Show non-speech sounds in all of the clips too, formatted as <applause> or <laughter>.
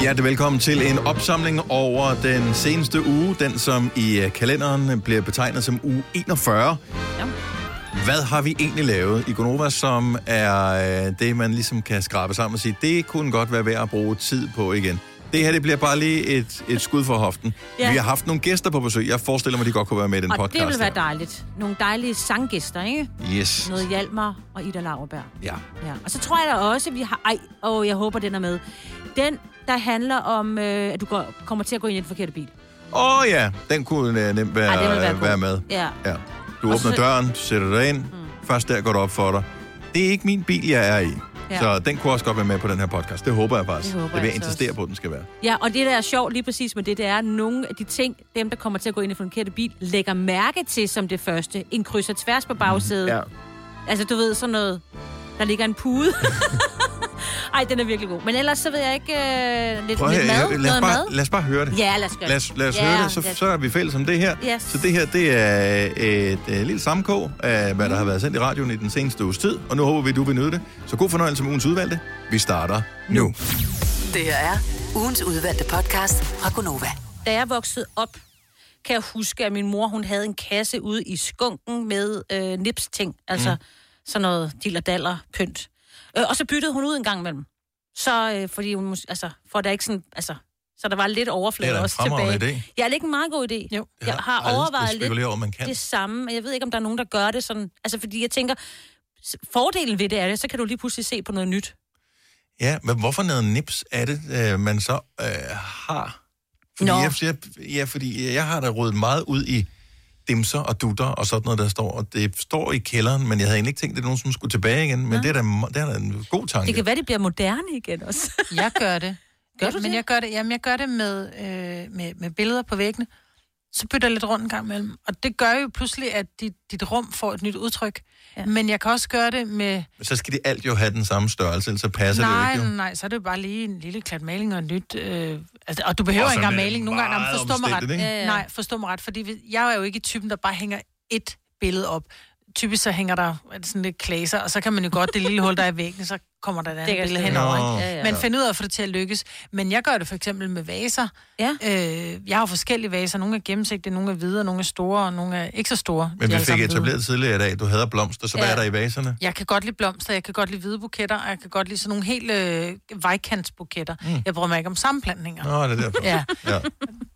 Hjertelig velkommen til en opsamling over den seneste uge, den som i øh, kalenderen bliver betegnet som uge 41. Ja. Hvad har vi egentlig lavet i Gonova, som er øh, det, man ligesom kan skrabe sammen og sige, det kunne godt være værd at bruge tid på igen. Det her, det bliver bare lige et, et skud for hoften. Ja. Vi har haft nogle gæster på besøg. Jeg forestiller mig, de godt kunne være med i den Og podcast. det vil være her. dejligt. Nogle dejlige sanggæster, ikke? Yes. Noget Hjalmar og Ida Lauerberg. Ja. Ja. Og så tror jeg da også, at vi har... Ej, og jeg håber, den er med. Den, der handler om, øh, at du går, kommer til at gå ind i den forkerte bil. Åh oh, ja, den kunne øh, nemt være, Ej, den være være med. Ja. Ja. Du Og åbner så- døren, du sætter dig ind. Mm. Først der går det op for dig. Det er ikke min bil, jeg er i. Ja. Så den kunne også godt være med på den her podcast. Det håber jeg faktisk. Det håber det vil jeg insistere også. på, at den skal være. Ja, og det, der er sjovt lige præcis med det, det er, at nogle af de ting, dem, der kommer til at gå ind i den forkerte bil, lægger mærke til som det første. En kryds og tværs på bagsædet. Ja. Altså, du ved, sådan noget... Der ligger en pude. <laughs> Ej, den er virkelig god. Men ellers så ved jeg ikke... Øh, lidt, Prøv lidt mad? høre, lad, os noget bare, mad? lad os bare høre det. Ja, lad os gøre Lad os, det. lad os ja, høre det, så, lad så er vi fælles om det her. Yes. Så det her, det er et, et lille sammenkog af, hvad der har været sendt i radioen i den seneste uges tid. Og nu håber vi, du vil nyde det. Så god fornøjelse med ugens udvalgte. Vi starter nu. Det her er ugens udvalgte podcast fra Gonova. da jeg voksede op, kan jeg huske, at min mor hun havde en kasse ude i skunken med øh, nips-ting. Altså mm. sådan noget dillerdaller pynt. Øh, og så byttede hun ud en gang imellem. Så øh, fordi hun, altså, for der ikke sådan, altså, så der var lidt Det er overflade også tilbage. idé. Ja, er det ikke en meget god idé? Jo. Det Jeg har har overvejet lidt over, man kan. det samme. men Jeg ved ikke, om der er nogen, der gør det sådan. Altså, fordi jeg tænker, fordelen ved det er det, så kan du lige pludselig se på noget nyt. Ja, men hvorfor noget nips er det, øh, man så øh, har? Fordi Nå. jeg, jeg, ja, fordi jeg har da rodet meget ud i dimser og dutter og sådan noget, der står. Og det står i kælderen, men jeg havde egentlig ikke tænkt, at det er nogen, som skulle tilbage igen. Men det er, da, det er da en god tanke. Det kan være, det bliver moderne igen også. Jeg gør det. Gør ja, du Men det? jeg gør det, jamen, jeg gør det med, øh, med, med billeder på væggene. Så bytter jeg lidt rundt en gang imellem. Og det gør jo pludselig, at dit, dit rum får et nyt udtryk. Ja. Men jeg kan også gøre det med... Så skal det alt jo have den samme størrelse, så passer nej, det jo ikke. Jo. nej, så er det jo bare lige en lille klat maling og et nyt... Øh, altså, og du behøver Og ikke engang maling nogle gange. Jamen, forstå mig ret. Ja, ja. Nej, forstå mig ret. Fordi jeg er jo ikke typen, der bare hænger et billede op. Typisk så hænger der sådan lidt klaser, og så kan man jo godt det lille hul, der er i væggen, så kommer der et andet billede henover. Ikke? Ja, ja. Men find ud af at få det til at lykkes. Men jeg gør det for eksempel med vaser. Ja. Øh, jeg har forskellige vaser. Nogle er gennemsigtige, nogle er hvide, nogle er store, og nogle er ikke så store. Men vi fik sammen hvide. etableret tidligere i dag, du hader blomster, så hvad Ja. er der i vaserne? Jeg kan godt lide blomster, jeg kan godt lide hvide buketter, og jeg kan godt lide sådan nogle helt øh, vejkantsbuketter. Mm. Jeg bryder mig ikke om sammenplantninger. Nå, det er derfor. Ja. ja.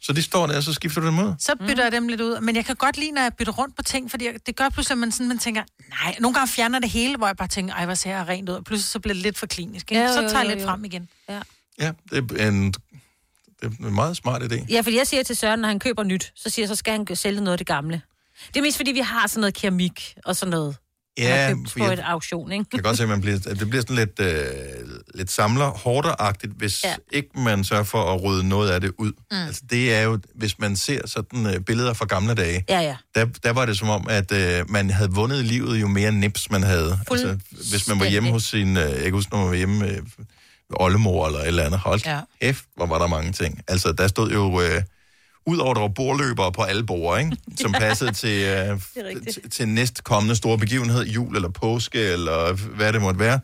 Så de står der, og så skifter du dem ud? Så bytter mm. jeg dem lidt ud. Men jeg kan godt lide, når jeg bytter rundt på ting, fordi jeg, det gør pludselig, at man, sådan, man tænker, nej, nogle gange fjerner det hele, hvor jeg bare tænker, ej, hvor ser jeg rent ud, og pludselig så bliver det lidt for klinisk. Ikke? Ja, jo, så jo, tager jeg jo, lidt jo. frem igen. Ja, det er en, det er en meget smart idé. Ja, fordi jeg siger til Søren, når han køber nyt, så siger jeg, så skal han sælge noget af det gamle. Det er mest fordi, vi har sådan noget keramik og sådan noget. Ja, for på jeg et auktion, ikke? kan godt se, at man bliver, at det bliver sådan lidt, øh, lidt samler hårderagtigt, hvis ja. Ikke man sørger for at rydde noget af det ud. Mm. Altså, det er jo, hvis man ser sådan øh, billeder fra gamle dage, Ja, ja. der, der var det som om, at øh, man havde vundet i livet, jo mere nips man havde. Altså, hvis man var hjemme hos sin, øh, jeg kan huske, når man var hjemme øh, oldemor eller et eller andet, hold ja. F, hvor var der mange ting. Altså, der stod jo, øh, udover der var bordløbere på alle bord, ikke? <laughs> som passede til, øh, rigtigt. til, til næst kommende store begivenhed, jul eller påske, eller hvad det måtte være.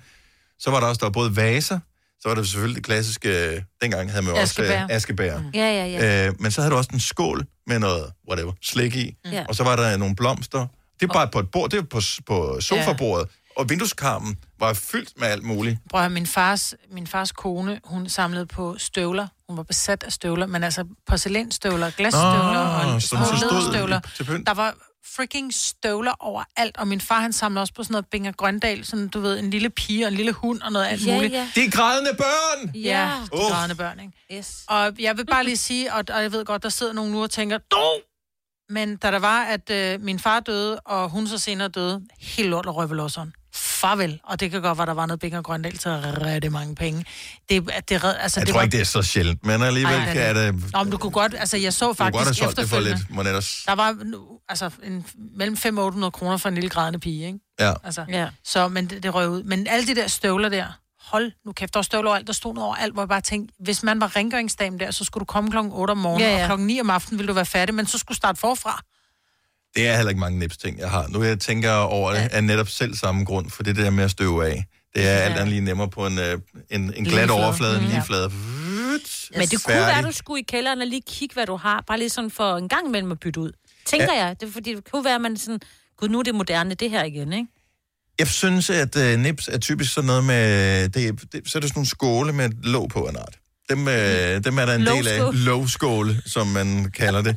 Så var der også der var både vaser, så var der selvfølgelig det klassiske, dengang havde man jo også Askebær. øh, askebær. Mm. Ja, ja, ja. Øh, men så havde du også en skål med noget, whatever, slik i. Ja. Og så var der nogle blomster. Det er bare på et bord, det er på, på sofabordet. Og vindueskarmen var fyldt med alt muligt. Prøv at min fars, min fars kone, hun samlede på støvler. Hun var besat af støvler, men altså porcelænsstøvler, glasstøvler Nå, og så stod læderstøvler. til pynt. Der var freaking støvler overalt, og min far han samlede også på sådan noget Binger Grøndal, sådan du ved, en lille pige og en lille hund og noget alt Ja, muligt. ja. De grædende børn! Ja, de Uff. grædende børn, ikke? Yes. Og jeg vil bare lige sige, og, og jeg ved godt, der sidder nogen nu og tænker, du! Men da der var, at øh, min far døde, og hun så senere døde, helt lort og røvelosseren. Farvel. Og det kan godt være, der var noget Binger Grøndal til rigtig mange penge. Det, at det, altså, Jeg det tror var, ikke, det er så sjældent, men alligevel Ej, kan det... Nå, men du kunne godt, altså jeg så Du kunne godt have faktisk solgt det for lidt, Monetters. der var nu, altså en, mellem 500 og 800 kroner for en lille grædende pige, ikke? Ja. Altså, Ja. Så, men det, det røg ud. Men alle de der støvler der, hold nu kæft, der var støvler overalt, der stod noget overalt, hvor jeg bare tænkte, hvis man var rengøringsdame der, så skulle du komme klokken 8 om morgenen, Ja, ja, og klokken 9 om aftenen ville du være færdig, men så skulle du starte forfra. Det er heller ikke mange nips ting, jeg har. Nu jeg tænker over det, er netop selv samme grund, for det der med at støve af. Det er alt andet lige nemmere på en, øh, en, en glat flade. overflade, en Mm, lige ja. flade. Slut. Men det kunne være, du skulle i kælderen og lige kigge, hvad du har. Bare lige sådan for en gang imellem at bytte ud. Tænker ja. jeg. Det er fordi, det kunne være, at man sådan... Gud, nu er det moderne, det her igen, ikke? Jeg synes, at uh, nips er typisk sådan noget med... Det, det, så er det sådan nogle skåle med låg på en art. Dem, uh, dem er der en del af. Lågskål. Lågskåle, som man kalder det.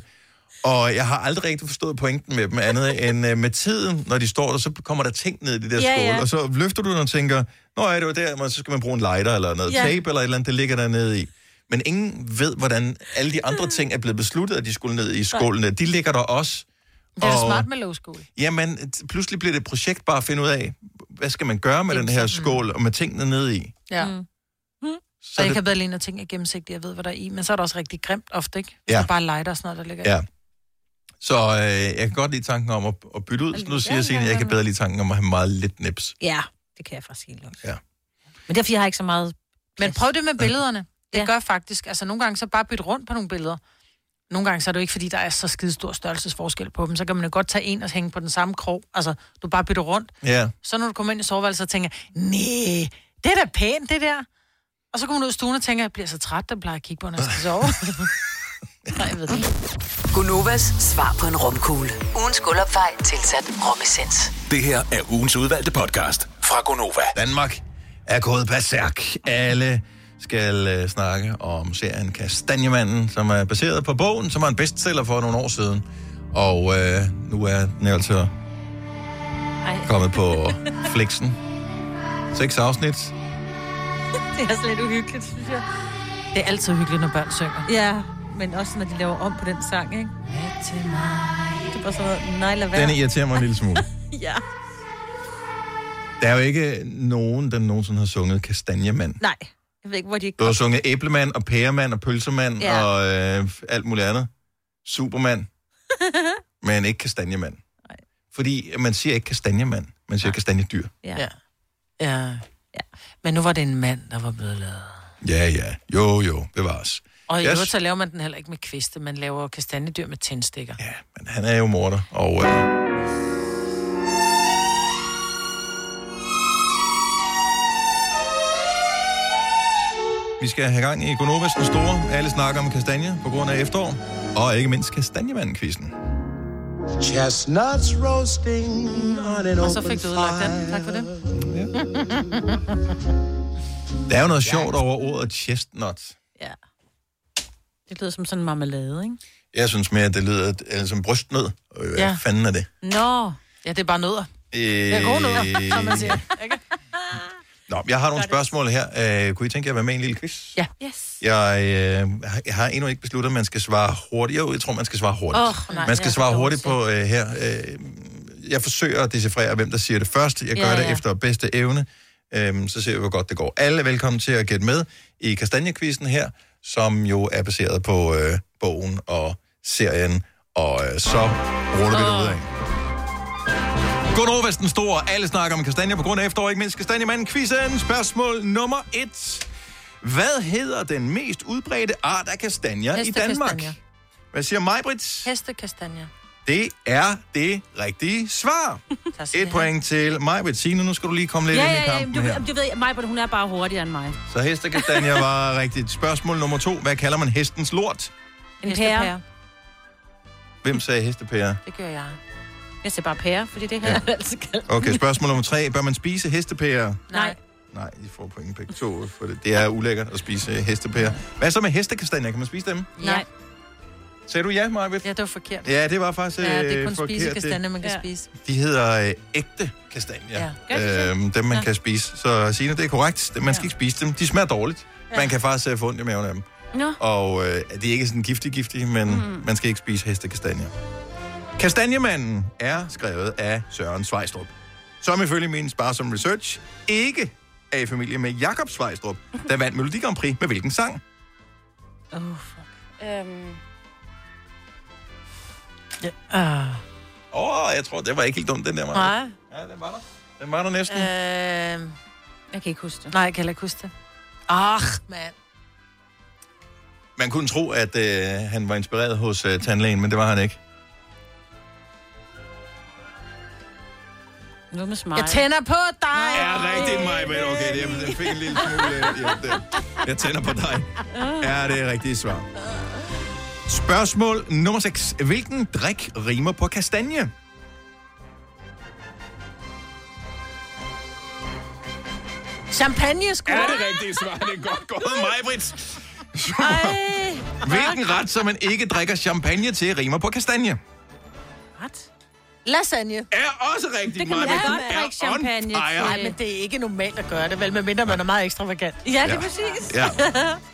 Og jeg har aldrig rigtig forstået pointen med dem, andet end uh, med tiden, når de står der, så kommer der ting ned i de der Ja, skåle, ja. og så løfter du den og tænker, nå ja, det var der, men så skal man bruge en lighter eller noget Ja. tape eller et eller andet, det ligger der nede i. Men ingen ved, hvordan alle de andre ting er blevet besluttet, at de skulle ned i skålene. De ligger der også. Det er Og- smart med lågskål. Jamen, t- pludselig bliver det et projekt bare at finde ud af, hvad skal man gøre med den her skål og med tingene nede i. Ja. Mm. Så Og jeg det, kan bedre lide, at ting er gennemsigtige, jeg ved, hvad der er i. Men så er det også rigtig grimt ofte, ikke? Hvis Ja. ja. det bare er lighter og sådan noget, der ligger i. Så øh, jeg kan godt lide tanken om at, at bytte ud. Så nu siger Ja, jeg, ja, jeg kan bedre lide tanken om at have meget lidt nips. Ja, det kan jeg faktisk helt godt. Ja. Men derfor jeg har ikke så meget... Men prøv det med billederne. Det Ja. gør faktisk, altså nogle gange så bare bytte rundt på nogle billeder. Nogle gange så er det jo ikke, fordi der er så skide stor størrelsesforskel på dem. Så kan man jo godt tage en og hænge på den samme krog. Altså, du bare bytter rundt. Ja. Så når du kommer ind i soveværelset og tænker, nej, det er da pænt, det der. Og så kommer du ud i stuen og tænker, jeg bliver så træt, den plejer at kigge på, når jeg skal sove. <laughs> <laughs> Nej, jeg ved det ikke. Gunovas svar på en romkugle. Ugens guldopfej tilsat romessens. Det her er ugens udvalgte podcast fra Gonova. Danmark er gået berserk. Alle skal uh, snakke om serien Kastanjemanden, som er baseret på bogen, som var en bestseller for nogle år siden. Og uh, nu er den altså Ej, kommet på Flixen. Seks afsnit. <laughs> det er lidt uhyggeligt, synes jeg. Det er altid hyggeligt, når børn synger. Ja, men også når de laver om på den sang, ikke? Til mig. Det er bare sådan noget, nej, lad være. Den irriterer mig en lille smule. <laughs> Ja. Der er jo ikke nogen, der nogensinde har sunget Kastanjemand. Nej, jeg ved ikke, hvor de Du har sunget æblemand og pæremand og pølsemand ja. Ja. og øh, alt muligt andet. Supermand. <laughs> men ikke kastanjemand. Nej. Fordi man siger ikke kastanjemand, man siger kastanjedyr. Ja. Ja. ja. ja. Men nu var det en mand, der var blevet lavet. Ja, ja. Jo, jo. Bevares. Og i Yes. øvrigt så laver man den heller ikke med kviste, man laver kastanjedyr med tændstikker. Ja, men han er jo morder. Og øh, vi skal have gang i Gonovas den store. Alle snakker om kastanje på grund af efterår. Og ikke mindst kastanjemanden-quizzen. Chestnuts roasting on an Og så fik du ødelagt den. Tak for det. <laughs> Der er jo noget sjovt over ordet chestnut. ja. Det lyder som sådan en marmelade, ikke? Jeg synes mere, at det lyder øh, som brystnød. Øh, Hvad Ja. fanden er det? Nå, Ja, det er bare nødder. Øh, Det er gode nødder, som man siger. <laughs> Ikke? Nå, jeg har nogle spørgsmål her. Øh, kunne I tænke jer at være med i en lille quiz? Ja. yes. Jeg, øh, har- jeg har endnu ikke besluttet, at man skal svare hurtigt. Jo, jeg tror, man skal svare hurtigt. Åh, nej, man skal svare hurtigt på øh, her. Øh, jeg forsøger at decifrere, hvem der siger det først. Jeg gør Ja, det ja. efter bedste evne. Øhm, så ser vi, hvor godt det går. Alle er velkommen til at gætte med i Kastanjekvisten her, som jo er baseret på øh, bogen og serien. Og øh, så ruller vi det ud af. Godnova den store. Alle snakker om kastanjer på grund af efterår, ikke mindst kastanjemanden. Quizzen. Spørgsmål nummer et. Hvad hedder den mest udbredte art af kastanjer i Danmark? Hvad siger Majbrit? Hestekastanjer. Det er det rigtige svar. <laughs> Et point til Majbrit. Signe, nu skal du lige komme lidt Ja, ind i ja, ja, kampen du, her. du ved, mig, hun er bare hurtigere end mig. Så hestekastanjer <laughs> var rigtigt. Spørgsmål nummer to. Hvad kalder man hestens lort? En Hestepære. pære. Hvem sagde hestepære? Det gør jeg. Jeg siger bare pære, fordi det har Ja. jeg altid kaldt. Okay, spørgsmål nummer tre. Bør man spise hestepære? Nej. Nej, I får point begge to, for det, det er ulækkert at spise hestepærer. Hvad så med hestekastanjer? Kan man spise dem? Nej. Sagde du ja, Marvitt? Ja, det var forkert. Ja, det var faktisk Ja, det er kun øh, forkert. spise kastanjer, man kan Ja. spise. De hedder øh, ægte kastanjer. Ja. De? Øhm, dem, man Ja. kan spise. Så Signe, det er korrekt. Man skal ikke spise dem. De smager dårligt. Man kan faktisk øh, få ondt i maven af dem. Nå. Og øh, det er ikke sådan giftig-giftig, men mm. man skal ikke spise hestekastanjer. Kastanjemanden er skrevet af Søren Svejstrup, som ifølge min sparsomme research ikke er i familie med Jakob Svejstrup, der vandt Melodi Grand Prix med hvilken sang? Oh, fuck. Øhm, Ja. Ah. Åh, oh, jeg tror, det var ikke helt dumt, den der. Maja. Nej. Ja, den var der. Den var der næsten. Øh, jeg kan ikke huske det. nej, jeg kan heller ikke huske det. Ach, mand. Man kunne tro, at øh, han var inspireret hos øh, tandlægen, men det var han ikke. Nu med smile. Jeg tænder på dig. Er rigtigt mig, men okay, det, jeg fik en lille smule øh, hjælp der. Jeg tænder på dig. Er det rigtige svar? Spørgsmål nummer 6. Hvilken drik rimer på kastanje? Champagne, sgu. Er det rigtige svar? Det er godt gået, Majbrit. <laughs> Hvilken ret, som man ikke drikker champagne til, rimer på kastanje? What? Lasagne. Er også rigtigt, Det kan man da Maj-Brit. godt Er drikke champagne fire. til. Nej, men det er ikke normalt at gøre det, vel? Medmindre man er meget ekstravagant. Ja, det er Ja. præcis. Ja. <laughs>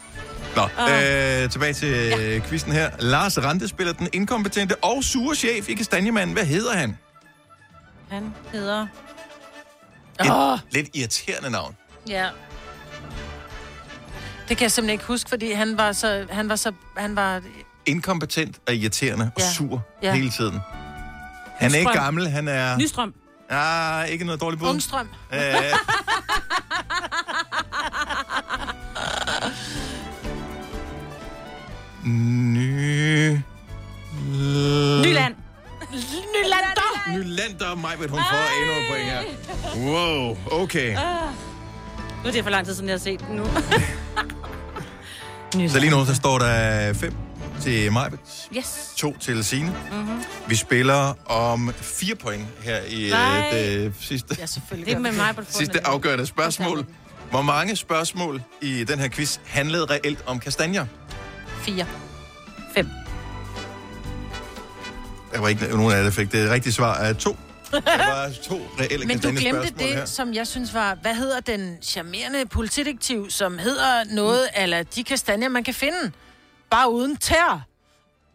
Nå, øh, tilbage til ja. quizzen her. Lars Rante spiller den inkompetente og sure chef i Kastanjemanden. Hvad hedder han? Han hedder... Et Åh. lidt irriterende navn. Ja. Det kan jeg simpelthen ikke huske, fordi han var så... Han var så... Han var... Inkompetent og irriterende og Ja. sur Ja. hele tiden. Han er ikke Nystrøm. gammel, han er... Nystrøm. Ah, ikke noget dårligt bud. Ungstrøm. Øh, <laughs> Ny... Nyland. Nylander! Nylander, mig, hun får endnu et point her. Wow, okay. Nu er det for lang tid siden, jeg har set den nu. <laughs> Så lige nu, så står der 5 til Majbet, Yes. 2 til Signe. Mhm. Mm-hmm. Vi spiller om 4 point her i øh, Nej. det sidste, Ja, selvfølgelig. Det er med mig sidste afgørende spørgsmål. Hvor mange spørgsmål i den her quiz handlede reelt om kastanjer? Fire. Fem. Der var ikke nogen af jer, der fik det rigtige svar af to. Der var <laughs> to reelle Men du glemte det, her. som jeg synes var, hvad hedder den charmerende politidetektiv, som hedder noget, eller de kastanjer, man kan finde, bare uden tær.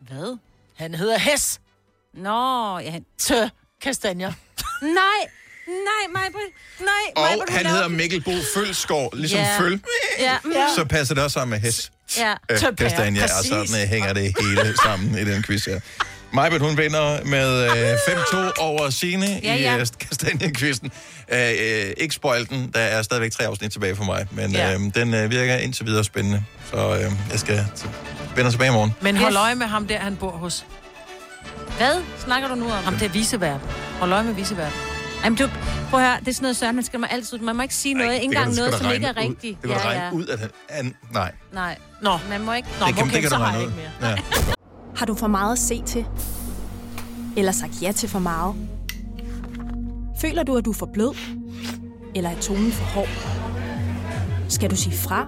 Hvad? Han hedder Hes Nå, ja. han- Tø Kastanjer. <laughs> Nej, nej, mig Nej, Og Maj-Brit, han hedder Mikkel Bo Følsgaard, ligesom Ja. Føl. Ja, mm, Så passer det også sammen med Hes. Ja. Tøpære, kastanje, og præcis. sådan øh, hænger det hele sammen i den quiz her. Majbert, hun vinder med øh, 5-2 over Signe Ja, i ja. øh, kastanjekvisten. Øh, øh, ikke spoil den, der er stadigvæk tre afsnit tilbage for mig, men Ja. øh, den øh, virker indtil videre spændende. Så øh, jeg skal t- vende tilbage i morgen. Men hold øje med ham der, han bor hos. Hvad snakker du nu om? Ham der viseverden. Hold øje med viseverden. Jamen, du, prøv at høre, det er sådan noget, Søren, man skal man altid... Man må ikke sige noget, Ej, ikke engang noget, som ikke er rigtigt. Det kan du regne ud, at han... han nej, Nej, Nå, man må ikke... Nå, det kan, okay, det kan så har jeg ikke mere. Ja. <laughs> Har du for meget at se til? Eller sagt ja til for meget? Føler du, at du er for blød? Eller er tonen for hård? Skal du sige fra?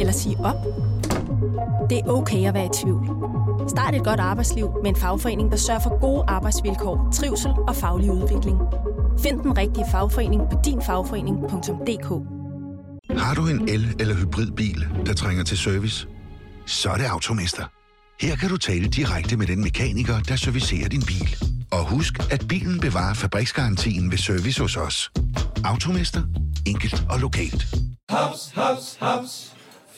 Eller sige op? Det er okay at være i tvivl. Start et godt arbejdsliv med en fagforening, der sørger for gode arbejdsvilkår, trivsel og faglig udvikling. Find den rigtige fagforening på dinfagforening.dk Har du en el- eller hybridbil, der trænger til service? Så er det Automester. Her kan du tale direkte med den mekaniker, der servicerer din bil. Og husk, at bilen bevarer fabriksgarantien ved service hos os. Automester. Enkelt og lokalt. Haps, haps, haps.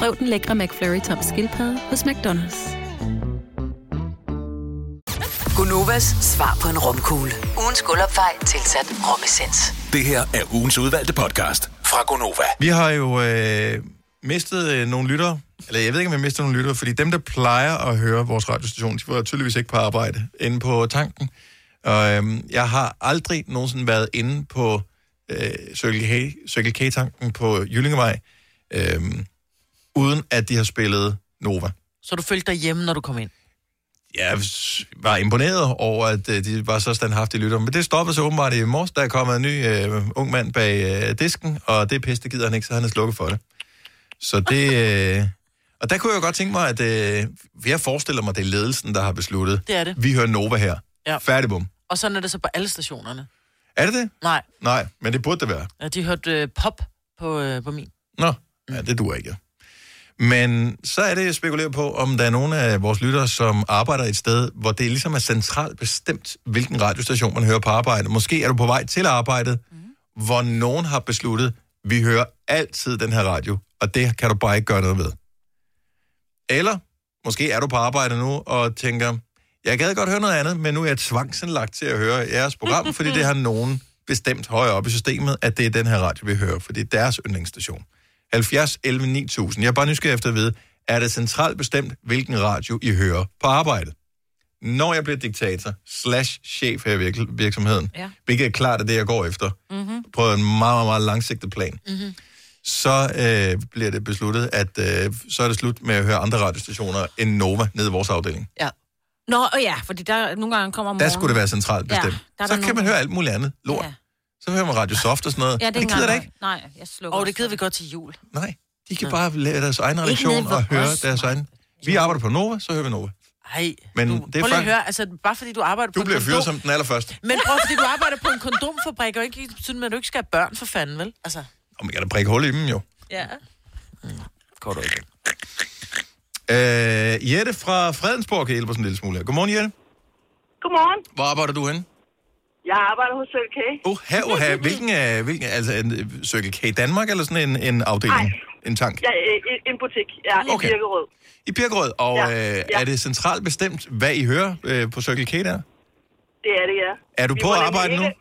Prøv den lækre McFlurry tom skildpadde hos McDonald's. Gunovas svar på en romkugle. Ugens guldopfej tilsat romessens. Det her er ugens udvalgte podcast fra Gonova. Vi har jo øh, mistet øh, nogle lyttere. Eller jeg ved ikke, om vi har mistet nogle lyttere, fordi dem, der plejer at høre vores radiostation, de var tydeligvis ikke på arbejde inde på tanken. Og øh, jeg har aldrig nogensinde været inde på øh, Circle K- Circle K-tanken på Jyllingevej, øh, uden at de har spillet Nova. Så du følte dig hjemme, når du kom ind? Jeg var imponeret over, at øh, de var så standhaftige lyttere. Men det stoppede så åbenbart i morges, der er kommet en ny øh, ung mand bag øh, disken, og det pisse, det gider han ikke, så han er slukket for det. Så det... <laughs> Øh, og der kunne jeg godt tænke mig, at... Øh, jeg forestiller mig, det er ledelsen, der har besluttet. Det er det. Vi hører Nova her. Ja. Færdig bum. Og sådan er det så på alle stationerne. Er det det? Nej, Nej, men det burde det være. ja, de hørte øh, pop på, øh, på min. Nå, ja, det duer ikke. Men så er det, jeg spekulerer på, om der er nogle af vores lyttere, som arbejder et sted, hvor det ligesom er centralt bestemt, hvilken radiostation man hører på arbejde. Måske er du på vej til arbejdet, mm. hvor nogen har besluttet, vi hører altid den her radio, og det kan du bare ikke gøre noget ved. Eller måske er du på arbejde nu og tænker, jeg gad godt høre noget andet, men nu er jeg tvangsindlagt til at høre jeres program, fordi det har <laughs> nogen bestemt højere op i systemet, at det er den her radio, vi hører, for det er deres yndlingsstation. 70 11 9000. Jeg er bare nysgerrig efter at vide, er det centralt bestemt, hvilken radio I hører på arbejde? Når jeg bliver diktator slash chef her i virk- virksomheden, Ja. hvilket er klart er det, jeg går efter, Mm-hmm. på en meget, meget, meget langsigtet plan, Mm-hmm. så øh, bliver det besluttet, at øh, så er det slut med at høre andre radiostationer end Nova nede i vores afdeling. Ja. Nå, og ja, fordi der nogle gange kommer om Der skulle det være centralt bestemt. der Ja, er så der kan nogle- man høre alt muligt andet lort. Ja. Så hører man Radio Soft og sådan noget. Ja, det, det ikke gider engang- ikke. Nej, jeg slukker Og det også gider vi godt til jul. Nej, de kan bare lave deres egen Ikke redaktion og høre os, deres egen. Vi arbejder på Nova, så hører vi Nova. Ej, Men du, det er prøv lige at høre, altså bare fordi du arbejder på Du bliver fyret som den allerførste. Men prøv, fordi du arbejder på en kondomfabrik, og ikke sådan, at du ikke skal have børn for fanden, vel? Altså, Og man kan da prikke hul i dem jo. Ja. Går du ikke. Øh, Jette fra Fredensborg kan hjælpe os en lille smule her. Godmorgen, Jette. Godmorgen. Hvor arbejder du henne? Jeg arbejder hos Circle K. Oh, her, oh, her. Hvilken, uh, hvilken, altså en øh, Circle K Danmark, eller sådan en, en afdeling? En tank? Ja, øh, en butik. Ja, i Okay. Birkerød. I Birkerød. Og Ja, øh, ja. er det centralt bestemt, hvad I hører øh, på Circle K der? Det er det, ja. Er du Vi på arbejde nu? ikke-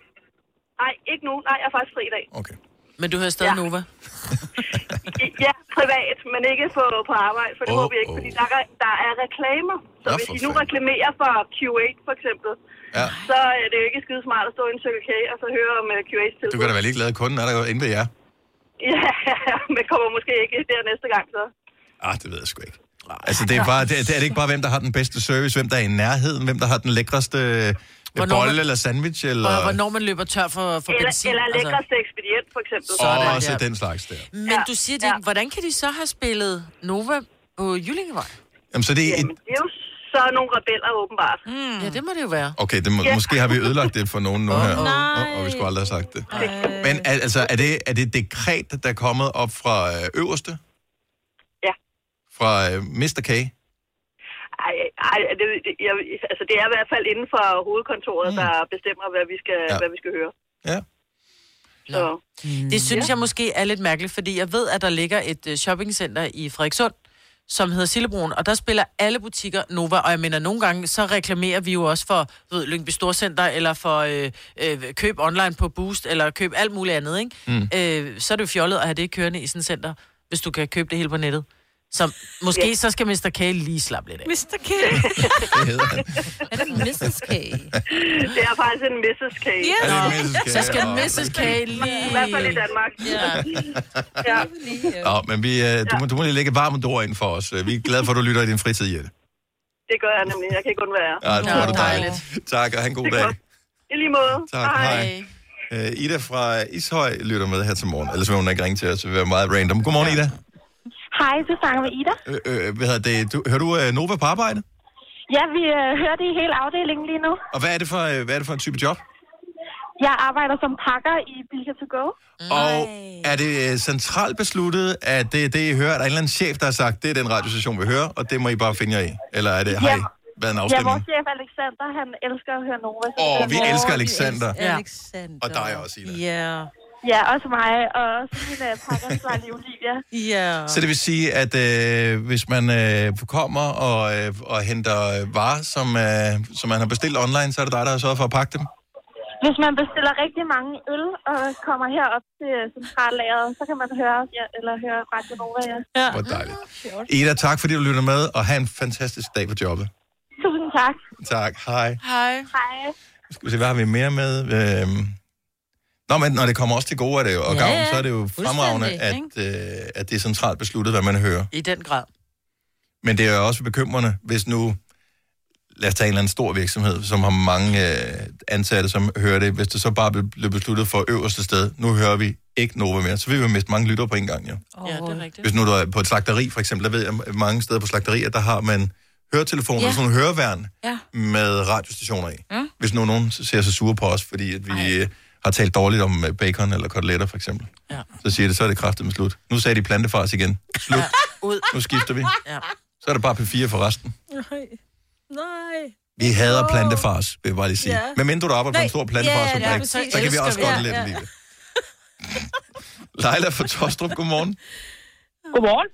Nej, ikke nu. Nej, jeg er faktisk fri i dag. Okay. Men du hører stadig ja. Nova? <laughs> I- Ja, privat, men ikke på, på arbejde, for det Åh, må vi ikke, fordi der er, der er reklamer. Så Nå, hvis I nu reklamerer for Q8 for eksempel, Ja. så er det jo ikke skide smart at stå i en Circle K og så høre om uh, Q8's Du tilbud. kan da være ligeglad. Kunden er der jo inde ved jer. Ja, <laughs> men kommer måske ikke der næste gang så. Ah, det ved jeg sgu ikke. Altså, det er, bare, det, det er det ikke bare, hvem der har den bedste service, hvem der er i nærheden, hvem der har den lækreste øh, Hvornår bolle man- eller sandwich, eller... Og hvornår man løber tør for, for Eller, benzin. eller lækreste ekspedient for eksempel. Og også den slags der. Men du siger, det, ja. hvordan kan de så have spillet Nova på Jyllingevej? Jamen, så det er et... Jamen, det er jo så nogle rebeller åbenbart. Mm. Ja, det må det jo være. Okay, det må, Ja. måske har vi ødelagt det for nogen nu her. nej. Og, og vi skulle aldrig have sagt det. Men al- altså, er det, er det et dekret, der er kommet op fra øh, øverste? Ja. Fra øh, Mr. K? Ej, ej det, det, jeg, altså, det er i hvert fald inden for hovedkontoret, mm. der bestemmer, hvad vi skal, Ja. hvad vi skal høre. Ja. Så. Det synes Ja. jeg måske er lidt mærkeligt, fordi jeg ved, at der ligger et øh, shoppingcenter i Frederikssund, som hedder Sillebroen, og der spiller alle butikker Nova, og jeg mener, nogle gange, så reklamerer vi jo også for ved, Lyngby Storcenter, eller for øh, øh, køb online på Boost, eller køb alt muligt andet, ikke? Mm. Øh, så er det jo fjollet at have det kørende i sådan et center, hvis du kan købe det hele på nettet. Så måske Ja. så skal Mr. K lige slappe lidt af. Mr. K. <laughs> Det hedder han. Er det Mrs. K? Det er faktisk en Mrs. K. Ja. Er det Mrs. K? Så skal Åh, Mrs. K lige... I hvert fald i Danmark. Ja. ja. Nå, men vi, øh, du, må, du må lige lægge varmt ord ind for os. Øh, Vi er glade for, at du lytter i din fritid, Jette. Det gør jeg nemlig. Jeg kan ikke undvære. Ja, det tror du dejligt. Tak, og have en god dag. I lige måde. Tak, hej. Uh, Ida fra Ishøj lytter med her til morgen. Ellers vil hun ikke ringe til os, det vil være meget random. Godmorgen, Ida. Hej, du snakker med Ida. Øh, øh, hvad hedder det? Du, hører du uh, Nova på arbejde? Ja, vi øh, hører det i hele afdelingen lige nu. Og hvad er det for, øh, hvad er det for en type job? Jeg arbejder som pakker i Bilka to go. Og er det øh, centralt besluttet, at det er det, I hører? Er der en eller anden chef, der har sagt, det er den radiostation, vi hører, og det må I bare finde jer i? Eller er det, har I været en ja, afstemning? vores chef Alexander, han elsker at høre Nova. Åh, er vi vores- elsker Alexander. Ja. Alexander. Og dig også, Ida. Ja. Ja, også mig, og også min uh, pakkersvarlige <laughs> Olivia. Ja. Så det vil sige, at øh, hvis man øh, kommer og, øh, og henter øh, varer, som, øh, som man har bestilt online, så er det dig, der har sørget for at pakke dem? Hvis man bestiller rigtig mange øl og kommer herop til centrallageret, så kan man høre, ja, eller høre Radio Nova, ja. ja. Hvor dejligt. Ida, tak fordi du lytter med, og have en fantastisk dag på jobbet. Tusind tak. Tak, hej. Hej. Hej. Skal vi se, hvad har vi mere med? Øhm... Nå, men når det kommer også til gode er det jo, og Ja, gavn, så er det jo fremragende, at, øh, at det er centralt besluttet, hvad man hører. I den grad. Men det er jo også bekymrende, hvis nu, lad os tage en eller anden stor virksomhed, som har mange øh, ansatte, som hører det, hvis det så bare blev besluttet for øverste sted, nu hører vi ikke Nova mere, så vil vi jo miste mange lyttere på en gang, jo. Ja, det er rigtigt. Hvis nu du er på et slagteri, for eksempel, der ved jeg at mange steder på slagterier, der har man høretelefoner, Ja. sådan nogle høreværn Ja. med radiostationer i. Ja. Hvis nu nogen ser sig sure på os, fordi at vi øh, har talt dårligt om øh, bacon eller koteletter, for eksempel. Ja. Så siger det, så er det kraftigt med slut. Nu sagde de plantefars igen. Slut. Ja. Ud. Nu skifter vi. Ja. Så er det bare P4 for resten. Nej. Nej. Vi hader plantefars, vil jeg bare lige sige. Ja. Ja. Men mindre du arbejder på en Nej, stor ja, plantefars, ja, ja, præcis. så kan vi også godt vi. lide Ja, det ja. Leila <laughs> fra Tostrup, godmorgen. Godmorgen.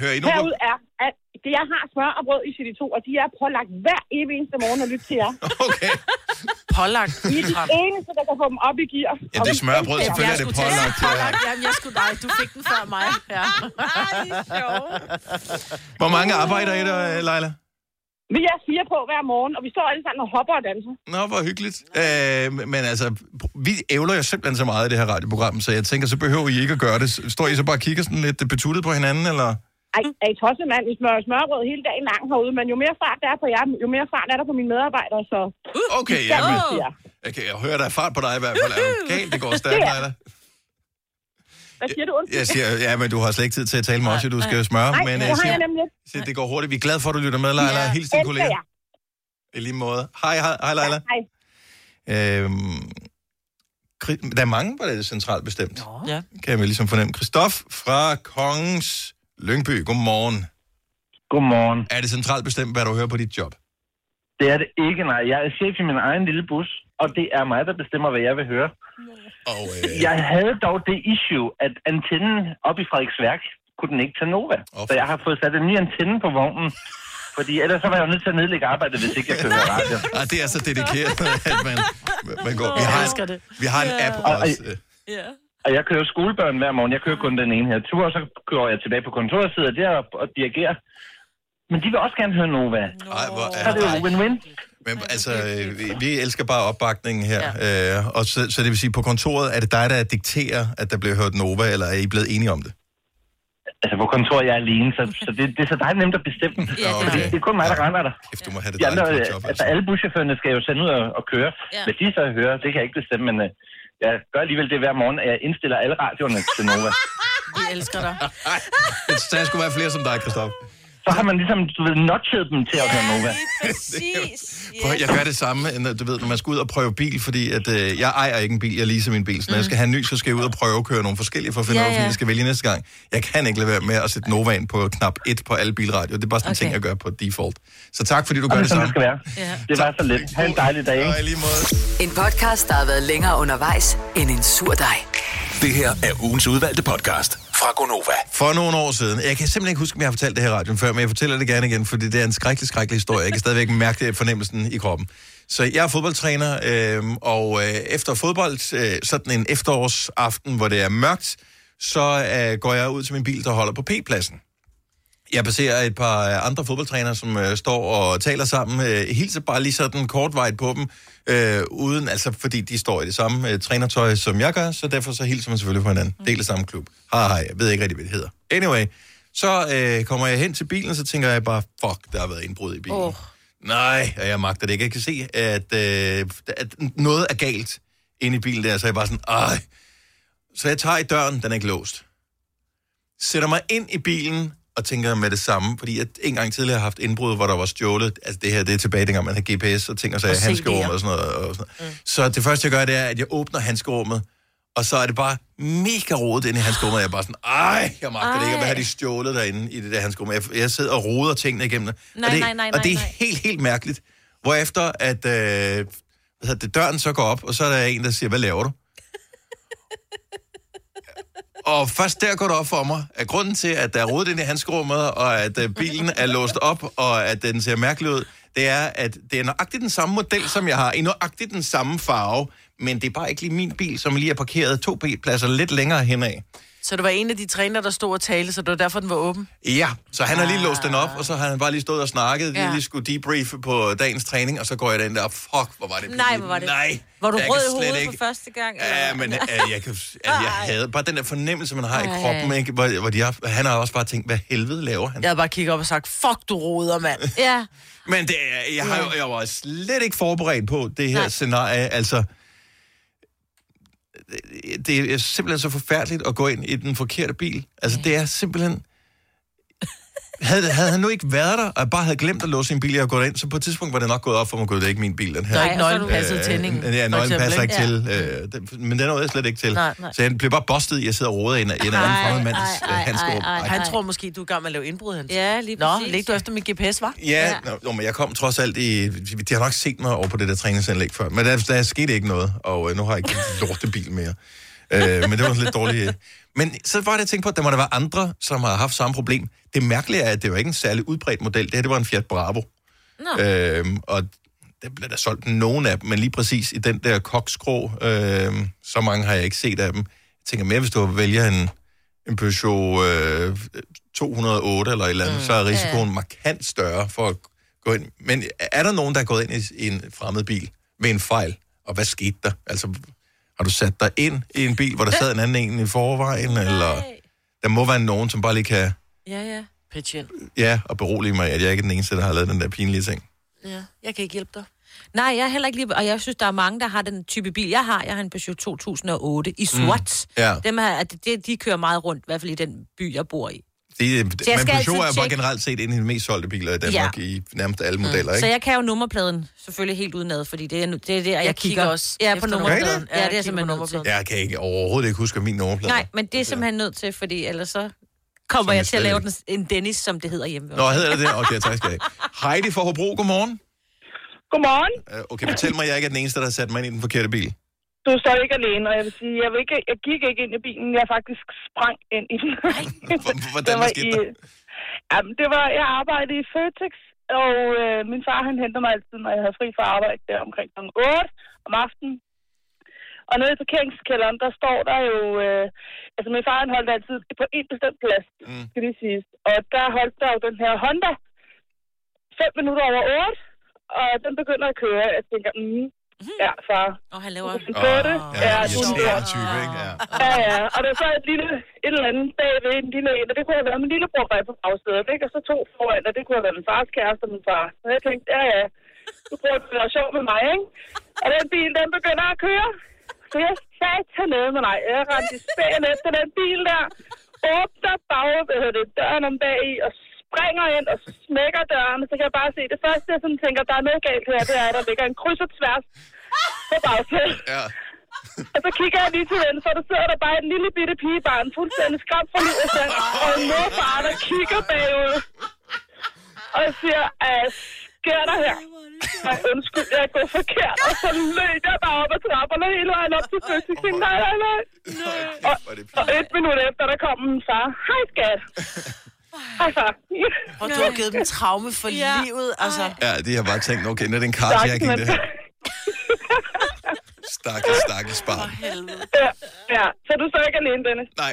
Hører I nu? Herude er, at det, jeg har smør og brød i CD2, og de er pålagt hver evig eneste morgen at lytte til jer. <laughs> Okay. Pålagt. I er de eneste, der kan få dem op i gear. Ja, det er smørbrød, selvfølgelig er det pålagt. Ja. Pålagt, jamen jeg skulle dig. Du fik den før mig. Ja. Hvor mange arbejder I der, Leila? Vi er fire på hver morgen, og vi står alle sammen og hopper og danser. Nå, hvor hyggeligt. Øh, men altså, vi ævler jo simpelthen så meget i det her radioprogram, så jeg tænker, så behøver I ikke at gøre det. Står I så bare og kigger sådan lidt betuttet på hinanden, eller? Ej, er I tosset, mand? Vi smører smørbrød hele dagen lang herude, men jo mere fart der er på jer, jo mere fart er der på mine medarbejdere, så... Okay, de ja, men... Okay, jeg hører, der er fart på dig i hvert fald. Er du galt? Det går <laughs> stærkt, Det er- Leila. Hvad siger du? Undskyld. Jeg siger, ja, men du har slet ikke tid til at tale med os, du skal smøre. Nej, men det jeg har jeg siger, nemlig siger, det går hurtigt. Vi er glade for, at du lytter med, Leila. Ja, Hils kolleger. jer. I lige måde. Hej, hej, hej Leila. Hej. Øhm, der er mange, hvor det er centralt bestemt. Ja. Kan jeg vel ligesom fornemme. Christoph fra Kongens Lyngby. Godmorgen. Godmorgen. Er det centralt bestemt, hvad du hører på dit job? Det er det ikke, nej. Jeg er chef i min egen lille bus, og det er mig, der bestemmer, hvad jeg vil høre. Og, øh... Jeg havde dog det issue, at antennen op i Frederiksværk kunne den ikke tage Nova. Oh, så jeg har fået sat en ny antenne på vognen. Fordi ellers så var jeg jo nødt til at nedlægge arbejdet, hvis ikke jeg kunne høre radio. <laughs> Ah, det er så dedikeret, <laughs> at man, man går. Vi har, vi har en app Og- og- også. Og jeg kører skolebørn hver morgen. Jeg kører kun den ene her tur, og så kører jeg tilbage på kontoret, sidder der og, og dirigerer. Men de vil også gerne høre Nova. Ej, hvor Så er det jo win-win. Men altså, vi, vi elsker bare opbakningen her. Ja. Øh, og så, så det vil sige, på kontoret, er det dig, der dikterer, at der bliver hørt Nova, eller er I blevet enige om det? Altså på kontoret jeg er alene, så, så det, det er så dig nemt at bestemme. Ja, det er Fordi det. er kun mig, der render der. Kæft, du må have det De andre, job, altså alle buschaufførerne skal jo sende ud og, og køre. Ja. Ja. Hvis de så hører, det kan jeg ikke bestemme, men øh, jeg gør alligevel det hver morgen, at jeg indstiller alle radioerne til Nova. <laughs> Vi elsker dig. <laughs> Så der skulle være flere som dig, Christoph. Så har man ligesom, du ved, notchet dem til at høre Nova. Præcis. <laughs> Prøv, jeg gør det samme, du ved, når man skal ud og prøve bil, fordi at, øh, jeg ejer ikke en bil, jeg leaser min bil. Så når jeg skal have en ny, så skal jeg ud og prøve at køre nogle forskellige for at finde Ja, ja, ud af, ja. ja. jeg skal vælge næste gang. Jeg kan ikke lade være med at sætte Nova ind på knap 1 på alle bilradio. Det er bare sådan en Okay. ting, jeg gør på default. Så tak, fordi du Og gør det det sådan, samme. det skal være. Det var så lidt. Ha' en dejlig dag, ikke? lige måde. En podcast, der har været længere undervejs end en sur dej. Det her er ugens udvalgte podcast fra Gonova. For nogle år siden, jeg kan simpelthen ikke huske, om jeg har fortalt det her i radioen før, men jeg fortæller det gerne igen, fordi det er en skrækkelig, skrækkelig historie. Jeg kan stadigvæk mærke det fornemmelsen i kroppen. Så jeg er fodboldtræner, øh, og øh, efter fodbold, øh, sådan en efterårsaften, hvor det er mørkt, så øh, går jeg ud til min bil, der holder på P-pladsen. Jeg passerer et par andre fodboldtrænere, som øh, står og taler sammen. Øh, hilser bare lige sådan kortvejt på dem, øh, uden, altså fordi de står i det samme øh, trænertøj, som jeg gør, så derfor så hilser man selvfølgelig på hinanden. Del af samme klub. Hej, hej, jeg ved ikke rigtig, hvad det hedder. Anyway, så øh, kommer jeg hen til bilen, så tænker jeg bare, fuck, der har været indbrud i bilen. Åh. Nej, og jeg magter det ikke. Jeg kan se, at, øh, at noget er galt inde i bilen der, så jeg bare sådan, ej. Så jeg tager i døren, den er ikke låst. Sætter mig ind i bilen, og tænker med det samme, fordi jeg en gang tidligere har haft indbrud, hvor der var stjålet, altså det her, det er tilbage dengang, man havde GPS og ting og sager, Og handskerummet og sådan noget. Og sådan noget. Mm. Så det første, jeg gør, det er, at jeg åbner handskerummet, og så er det bare mega rodet inde i handskerummet, og jeg er bare sådan, ej, jeg magter det ikke, og hvad har de stjålet derinde i det der handskerum? Jeg, jeg sidder og roder tingene igennem det. Nej, og det, nej, nej, Og det er nej, nej. helt, helt mærkeligt. Hvorefter, at øh, hvad det, døren så går op, og så er der en, der siger, hvad laver du? <laughs> Og først der går det op for mig, at grunden til, at der er rodet ind i handskerummet, og at øh, bilen er låst op, og at den ser mærkelig ud, det er, at det er nøjagtigt den samme model, som jeg har, i nøjagtigt den samme farve, men det er bare ikke lige min bil, som lige er parkeret to pladser lidt længere henad. Så det var en af de træner, der stod og talte, så det var derfor, den var åben? Ja, så han har lige låst den op, og så har han bare lige stået og snakket, ja. Lige skulle debriefe på dagens træning, og så går jeg den der, fuck, hvor var det Nej, pinligt. hvor var det. Nej, Var du rød i hovedet ikke- for første gang? Ja, men øh, jeg, kan, <laughs> altså, jeg havde bare den der fornemmelse, man har i Ej. kroppen, ikke? Hvor, hvor de har, han har også bare tænkt, hvad helvede laver han? Jeg havde bare kigget op og sagt, fuck du roder, mand. <laughs> Ja. Men det, jeg, har, jeg var slet ikke forberedt på det her Nej. Nej. scenarie. Altså, det- er simpelthen så forfærdeligt at gå ind i den forkerte bil. Altså, det er simpelthen... Havde, havde han nu ikke været der, og jeg bare havde glemt at låse sin bil, og gået ind, så på et tidspunkt var det nok gået op for mig, at det er ikke min bil, den her. Der er ikke Nej, er nøglen du- passet tændingen. Øh, ja, nøglen passer ikke ikke? til. Øh, det, men den nåede jeg slet ikke til. Nej, nej. Så jeg blev bare bustet i at sidde og rode i en, i en anden Ej, fremmed mands øh, ej. Han tror måske, du er i gang med at lave indbrud, Hans. Ja, lige Nå, præcis. læg du efter min GPS, var? Ja, ja. Nå, nå, men jeg kom trods alt i... De har nok set mig over på det der træningsanlæg før, men der, der skete ikke noget, og øh, nu har jeg ikke en lortebil mere. Øh, men det var lidt dårligt. Men så var det, jeg tænkte på, at der må der være andre, som har haft samme problem. Det mærkelige er, at det var ikke en særlig udbredt model. Det her, det var en Fiat Bravo. Nå. Øhm, og der blev der solgt nogen af dem, men lige præcis i den der koksgrå, øhm, så mange har jeg ikke set af dem. Jeg tænker mere, hvis du vælger en, en Peugeot øh, 208 eller et eller andet, mm, så er risikoen ja, markant større for at gå ind. Men er der nogen, der er gået ind i, i en fremmed bil ved en fejl? Og hvad skete der? Altså, har du sat dig ind i en bil, hvor der sad en anden en i forvejen? Eller der må være nogen, som bare lige kan, Ja, ja. Pitch ind. ja, og berolige mig, at jeg ikke er den eneste, der har lavet den der pinlige ting. Ja, jeg kan ikke hjælpe dig. Nej, jeg er heller ikke lige... Og jeg synes, der er mange, der har den type bil, jeg har. Jeg har en Peugeot 2008 i sort. Mm, ja. Dem her, det, de kører meget rundt, i hvert fald i den by, jeg bor i. Det, jeg men skal Peugeot altid er bare generelt set en af de mest solgte biler i Danmark, Ja. i nærmest alle modeller, Så ikke? jeg kan jo nummerpladen selvfølgelig helt udenad, fordi det er, det er der, jeg, Jeg kigger. kigger også Ja, på nummerpladen. nummerpladen. Ja, det er jeg simpelthen nødt til. Jeg kan ikke overhovedet ikke huske min nummerplade. Nej, men det er simpelthen nødt til, fordi ellers så kommer Som jeg til at lave den, en Dennis, som det hedder hjemme. Nå, hedder det det? Okay, tak skal jeg. <laughs> Heidi fra Hobro, godmorgen. Godmorgen. Øh, Okay, fortæl mig, jeg ikke er den eneste, der har sat mig ind i den forkerte bil. Du står ikke alene, og jeg vil sige, jeg, vil ikke, jeg gik ikke ind i bilen, jeg faktisk sprang ind i den. Hvordan Det var skete i, Jamen, det var, jeg arbejdede i Føtex, og øh, min far han henter mig altid, når jeg havde fri fra arbejde, der omkring kl. 8 om aftenen. Og nede i parkeringskælderen, der står der jo... Øh, altså, min far han holdt altid på en bestemt plads, mm. skal lige siges. Og der holdt der jo den her Honda 5 minutter over 8, og den begynder at køre. Jeg tænker, mm, ja, far. Og han laver... Du kan det. Ja, du er type, ikke? Ja. Ja, ja. Og der er så et lille, et eller andet bagved, en lille en, og det kunne have været min lillebror bag på bagsædet, ikke? Og så to foran, og det kunne have været min fars kæreste og min far. Så jeg tænkte, ja, ja, du prøver at være sjov med mig, ikke? Og den bil, den begynder at køre. Så jeg sagde til nede med mig. Jeg rendte i spænd efter den bil der. Åbner bag, hvad hedder det, døren om bag i, og springer ind og smækker døren. Så kan jeg bare se, det første, jeg sådan tænker, der er noget galt her, det er, at der ligger en kryds og tværs på bagsædet. Ja. Og så kigger jeg lige til venstre, og der sidder der bare et lille bitte pigebarn, fuldstændig skræmt fra livet selv, og en morfar, der kigger bagud. Og jeg siger, hvad sker der her? Ej, undskyld, jeg er gået forkert. Og så løb jeg bare op ad trapperne hele vejen op til Føtex. Jeg tænkte, nej, nej, nej. Og, og et minut efter, der kom min far. Hej, skat. Hej, far. Og du har givet dem traume for ja. livet, altså. Ja, de har bare tænkt, okay, nu er det en carjacking, det her. Stakkels, stakkels barn. Ja, ja, så du står ikke alene, Dennis. Nej,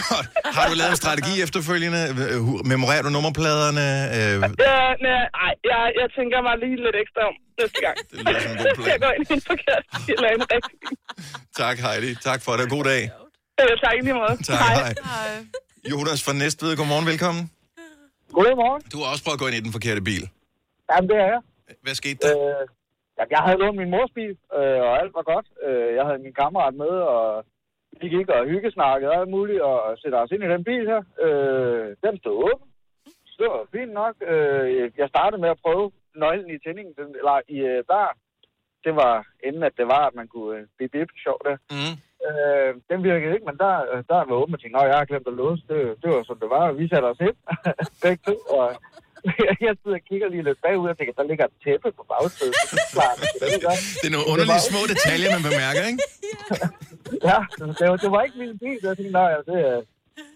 godt. Har du lavet en strategi efterfølgende? Øh, Memorerer du nummerpladerne? Øh, Ja, nej, ej, jeg, jeg tænker mig lige lidt ekstra om næste gang. Det lyder som en god plan. jeg går ind i en forkert eller en rigtig. tak, Heidi. Tak for det. God dag. Øh, tak i lige måde. Tak, hej. Jonas fra Næstved, godmorgen, velkommen. Godmorgen. Du har også prøvet at gå ind i den forkerte bil. Jamen, det er jeg. Hvad skete der? Øh, jamen, jeg havde lånt min mors bil, øh, og alt var godt. Øh, jeg havde min kammerat med, og vi gik og hyggesnakkede og alt muligt, og sætte os ind i den bil her. Øh, den stod åben. Så det var fint nok. Øh, jeg startede med at prøve nøglen i tændingen, den, eller i øh, bar. Det var inden, at det var, at man kunne øh, bip bip sjovt der. Mm. Øh, den virkede ikke, men der, der var åben og tænkte, jeg har glemt at låse. Det, det var som det var, vi satte os ind. <laughs> Begge to, og <laughs> jeg sidder og kigger lige lidt bagud og tænker, der ligger et tæppe på bagsædet. Det er klart, <laughs> det er. Det er nogle underlige små detaljer, man bemærker, ikke? <laughs> Ja, det var, det var ikke min bil. Jeg tænkte, nej, det, øh,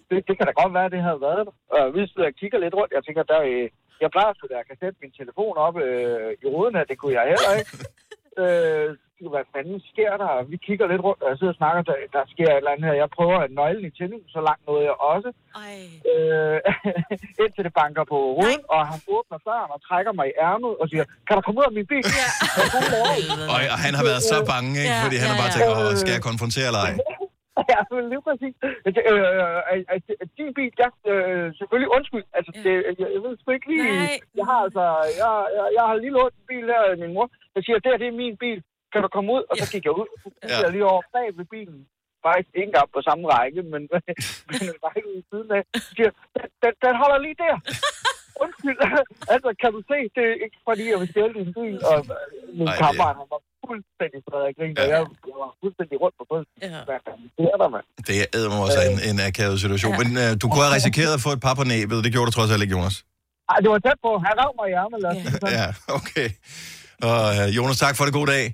det, det kan da godt være, at det havde været der. Og vi sidder og kigger lidt rundt. Jeg tænker, der, jeg plejer da, jeg kan sætte min telefon op øh, i ruden her. Det kunne jeg heller ikke. Øh, så hvad fanden sker der? Vi kigger lidt rundt, og jeg sidder og snakker, der, der sker et eller andet her. Jeg prøver at nøglen i tændingen, så langt nåede jeg også. Øh, <laughs> indtil det banker på ruden, og han åbner døren og trækker mig i ærmet og siger, kan der komme ud af min bil? Ja. <laughs> Og, og han har været så bange, ikke? Fordi han har bare tænkt, åh, skal jeg konfrontere eller ej? <laughs> Ja, men lige præcis. Altså, øh, øh, øh, din bil, ja, øh, selvfølgelig undskyld. Altså, det, jeg, jeg ved sgu ikke lige... Nej. Jeg har altså... Jeg, jeg, jeg har lige lånt en bil her af min mor. Jeg siger, det her, det er min bil. Kan du komme ud? Og så gik jeg ud. Så jeg lige over bag ved bilen. Faktisk ikke engang på samme række, men, <laughs> men en række i siden af. Så siger, den, den, den holder lige der. <laughs> Undskyld. <laughs> altså, kan du se, det er ikke fordi, jeg vil stjæle din bil. Og øh, min kammerat, han var fuldstændig fredet af grin, og jeg, jeg var fuldstændig rundt på pølsen. Ja. Hvad sker der, mand? Det er mig også en, en akavet situation. Men uh, du kunne have risikeret at få et par på næbet. Det gjorde du trods alt ikke, Jonas. Ej, det var tæt på. Han rav mig i sådan. Ja, okay. Og uh, Jonas, tak for det. God dag.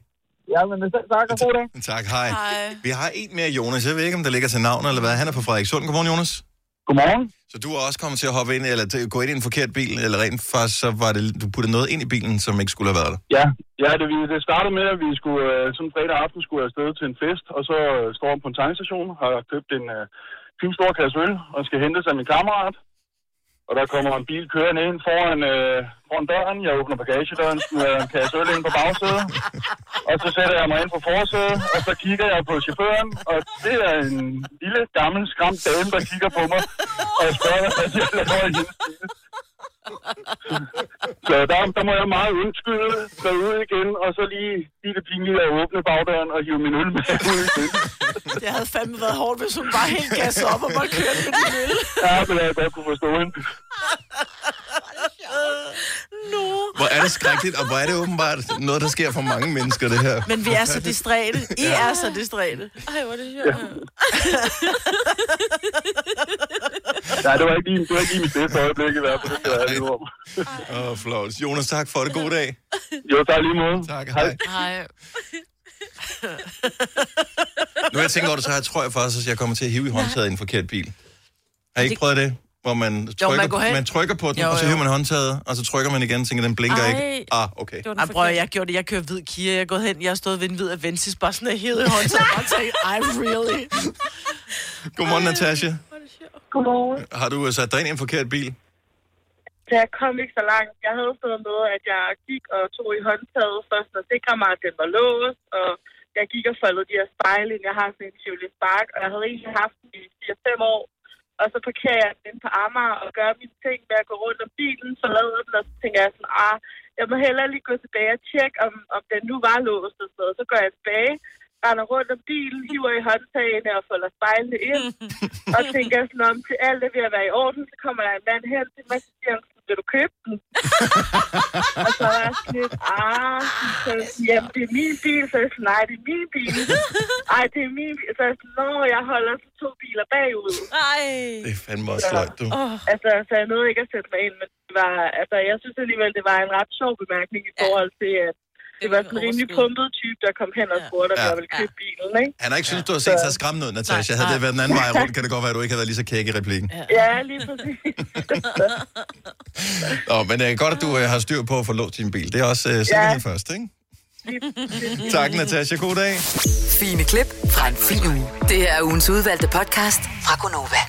Ja, men selv tak, og god dag. Tak, hej. hej. Vi har en mere, Jonas. Jeg ved ikke, om der ligger til navn eller hvad. Han er fra Frederikssund. Godmorgen, Jonas. Godmorgen. Så du er også kommet til at hoppe ind, eller gå ind i en forkert bil, eller rent faktisk, så var det, du puttede noget ind i bilen, som ikke skulle have været der. Ja, ja det, vi- det startede med, at vi skulle, øh, sådan fredag aften skulle afsted til en fest, og så øh, står jeg på en tankstation, har købt en øh, fin stor kasse øl, og skal hente sig min kammerat. Og der kommer en bil kørende ind foran, øh, foran døren. Jeg åbner bagagedøren, smider en kasse øl ind på bagsædet. Og så sætter jeg mig ind på forsædet, og så kigger jeg på chaufføren. Og det er en lille, gammel, skræmt dame, der kigger på mig. Og spørger, hvad jeg laver i hendes bil. Så der, der må jeg meget undskylde, gå ud igen, og så lige, lige det pinlige at åbne bagdøren og hive min øl med ud igen. Det havde fandme været hårdt, hvis hun bare helt gasset op og bare kørte med din øl. Ja, men jeg godt kunne forstå hende. No. Hvor er det skrækkeligt, og hvor er det åbenbart noget, der sker for mange mennesker, det her. Men vi er så distræte. I er så distræte. Ej, hvor er det sjovt. <laughs> Nej, det var ikke lige, det var ikke lige mit bedste øjeblik i hvert fald. Det jeg om. Åh, oh, flot. Jonas, tak for det. God dag. Jo, tak lige måde. Tak, hej. Hej. Nu har jeg tænkt over det, så jeg tror jeg faktisk, at jeg kommer til at hive i håndtaget i en forkert bil. Har I ikke prøvet det? Hvor man trykker, man går hen. man trykker på den, Jo, og så jo. hiver man håndtaget, og så trykker man igen, og tænker, den blinker Ej. ikke. Ah, okay. Ej, prøv, jeg gjorde det. Jeg kører hvid Kia. Jeg er gået hen. Jeg har stået ved en hvid Avensis, bare sådan hed i <laughs> håndtaget. Og tænkt, I really? Godmorgen, Natasha. Godmorgen. Har du øh, sat dig ind i en forkert bil? Da jeg kom ikke så langt, jeg havde stået med, at jeg gik og tog i håndtaget først og sikre mig, at den var låst, og jeg gik og foldede de her spejle ind. Jeg har sådan en Chevrolet Spark, og jeg havde egentlig haft den i 4-5 år. Og så parkerer jeg den på Amager og gør mine ting med at gå rundt om bilen, forlader den, og så tænker jeg sådan, ah, jeg må hellere lige gå tilbage og tjekke, om, om den nu var låst og sådan noget. Så går jeg tilbage, render rundt om bilen, hiver i håndtagene og folder spejlene ind. <laughs> og tænker sådan om, til alt er ved at være i orden, så kommer der en mand hen til mig, og siger, han, vil du købe den? <laughs> og så var jeg sådan lidt, ah, så jamen det er min bil, så er jeg sådan, nej, det er min bil. <laughs> Ej, det er min bil. Så er jeg sådan, nå, jeg holder så to biler bagud. Ej. Det er fandme også sløjt, du. Oh. Altså, så jeg nåede ikke at sætte mig ind, men det var, altså, jeg synes alligevel, det var en ret sjov bemærkning i forhold til, at det var sådan en rimelig pumpet type, der kom hen og spurgte, om Ja. jeg ville købe bilen, ikke? Han har ikke syntes, du har set så skræmmende ud, Natasha. Havde det været den anden vej <laughs> rundt, kan det godt være, at du ikke havde været lige så kæk i replikken. Ja, lige præcis. Nå, men det er godt, at du øh, har styr på at få låst din bil. Det er også øh, sikkerhed først, ikke? Tak, Natasha. God dag. Fine klip fra en fin uge. Det her er ugens udvalgte podcast fra Gonova.